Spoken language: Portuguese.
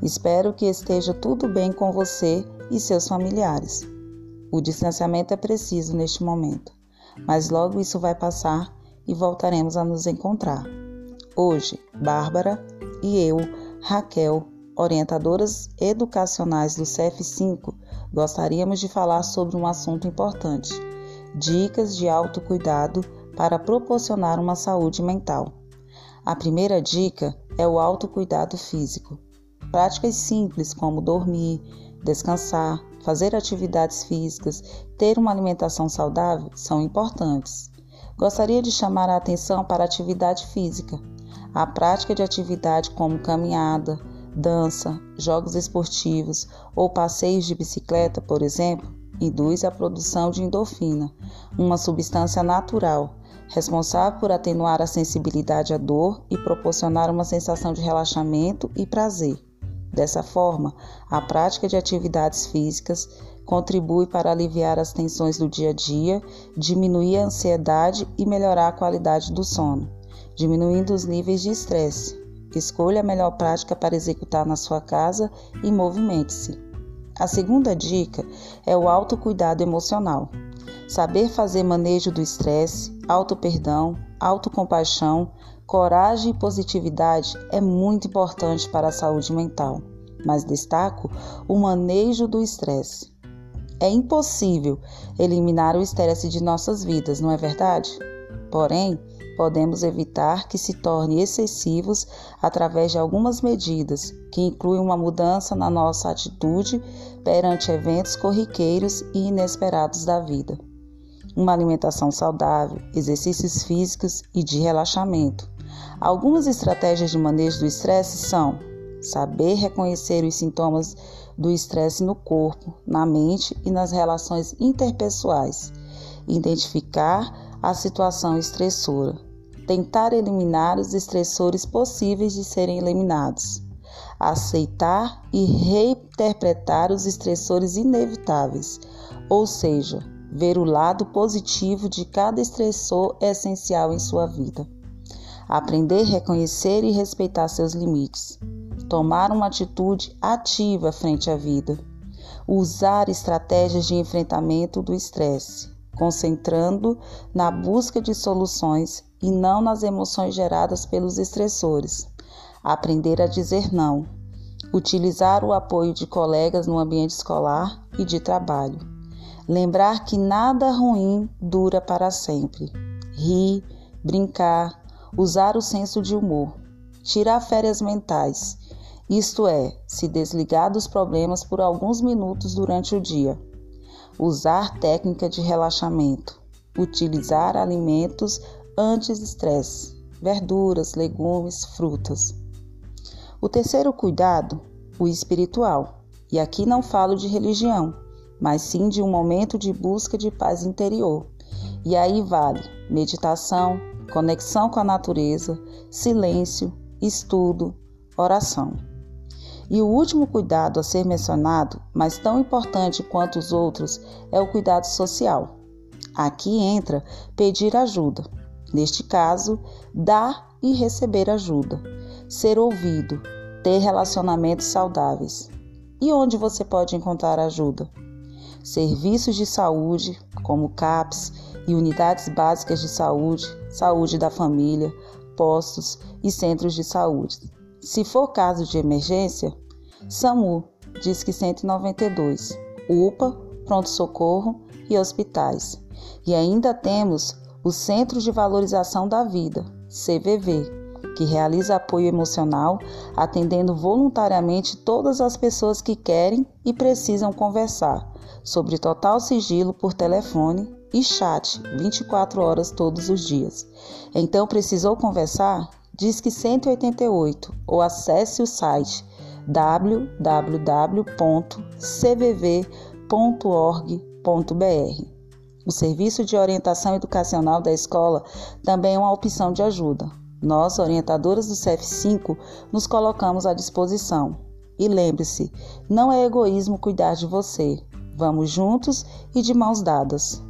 Espero que esteja tudo bem com você e seus familiares. O distanciamento é preciso neste momento, mas logo isso vai passar e voltaremos a nos encontrar. Hoje, Bárbara e eu, Raquel, orientadoras educacionais do CF5, gostaríamos de falar sobre um assunto importante: dicas de autocuidado para proporcionar uma saúde mental. A primeira dica é o autocuidado físico. Práticas simples como dormir, descansar, fazer atividades físicas, ter uma alimentação saudável são importantes. Gostaria de chamar a atenção para a atividade física. A prática de atividade como caminhada, dança, jogos esportivos ou passeios de bicicleta, por exemplo, induz a produção de endorfina, uma substância natural responsável por atenuar a sensibilidade à dor e proporcionar uma sensação de relaxamento e prazer. Dessa forma, a prática de atividades físicas contribui para aliviar as tensões do dia a dia, diminuir a ansiedade e melhorar a qualidade do sono, diminuindo os níveis de estresse. Escolha a melhor prática para executar na sua casa e movimente-se. A segunda dica é o autocuidado emocional. Saber fazer manejo do estresse, auto-perdão, autocompaixão, coragem e positividade é muito importante para a saúde mental, mas destaco o manejo do estresse. É impossível eliminar o estresse de nossas vidas, não é verdade? Porém, podemos evitar que se torne excessivos através de algumas medidas, que incluem uma mudança na nossa atitude perante eventos corriqueiros e inesperados da vida. Uma alimentação saudável, exercícios físicos e de relaxamento. Algumas estratégias de manejo do estresse são saber reconhecer os sintomas do estresse no corpo, na mente e nas relações interpessoais, identificar a situação estressora, tentar eliminar os estressores possíveis de serem eliminados, aceitar e reinterpretar os estressores inevitáveis, ou seja, ver o lado positivo de cada estressor essencial em sua vida. Aprender a reconhecer e respeitar seus limites. Tomar uma atitude ativa frente à vida, usar estratégias de enfrentamento do estresse, concentrando na busca de soluções e não nas emoções geradas pelos estressores, aprender a dizer não, utilizar o apoio de colegas no ambiente escolar e de trabalho, lembrar que nada ruim dura para sempre, rir, brincar, usar o senso de humor, tirar férias mentais isto é, se desligar dos problemas por alguns minutos durante o dia, usar técnica de relaxamento, utilizar alimentos anti-estresse, verduras, legumes, frutas. O terceiro cuidado, o espiritual. E aqui não falo de religião, mas sim de um momento de busca de paz interior. E aí vale meditação, conexão com a natureza, silêncio, estudo, oração. E o último cuidado a ser mencionado, mas tão importante quanto os outros, é o cuidado social. Aqui entra pedir ajuda. Neste caso, dar e receber ajuda, ser ouvido, ter relacionamentos saudáveis. E onde você pode encontrar ajuda? Serviços de saúde, como CAPS e unidades básicas de saúde, saúde da família, postos e centros de saúde. Se for caso de emergência, SAMU, Disque 192, UPA, Pronto-Socorro e hospitais. E ainda temos o Centro de Valorização da Vida, CVV, que realiza apoio emocional, atendendo voluntariamente todas as pessoas que querem e precisam conversar, sobre total sigilo por telefone e chat 24 horas todos os dias. Então, precisou conversar? Disque 188 ou acesse o site www.cvv.org.br. O Serviço de Orientação Educacional da escola também é uma opção de ajuda. Nós, orientadoras do CF5, nos colocamos à disposição. E lembre-se, não é egoísmo cuidar de você. Vamos juntos e de mãos dadas.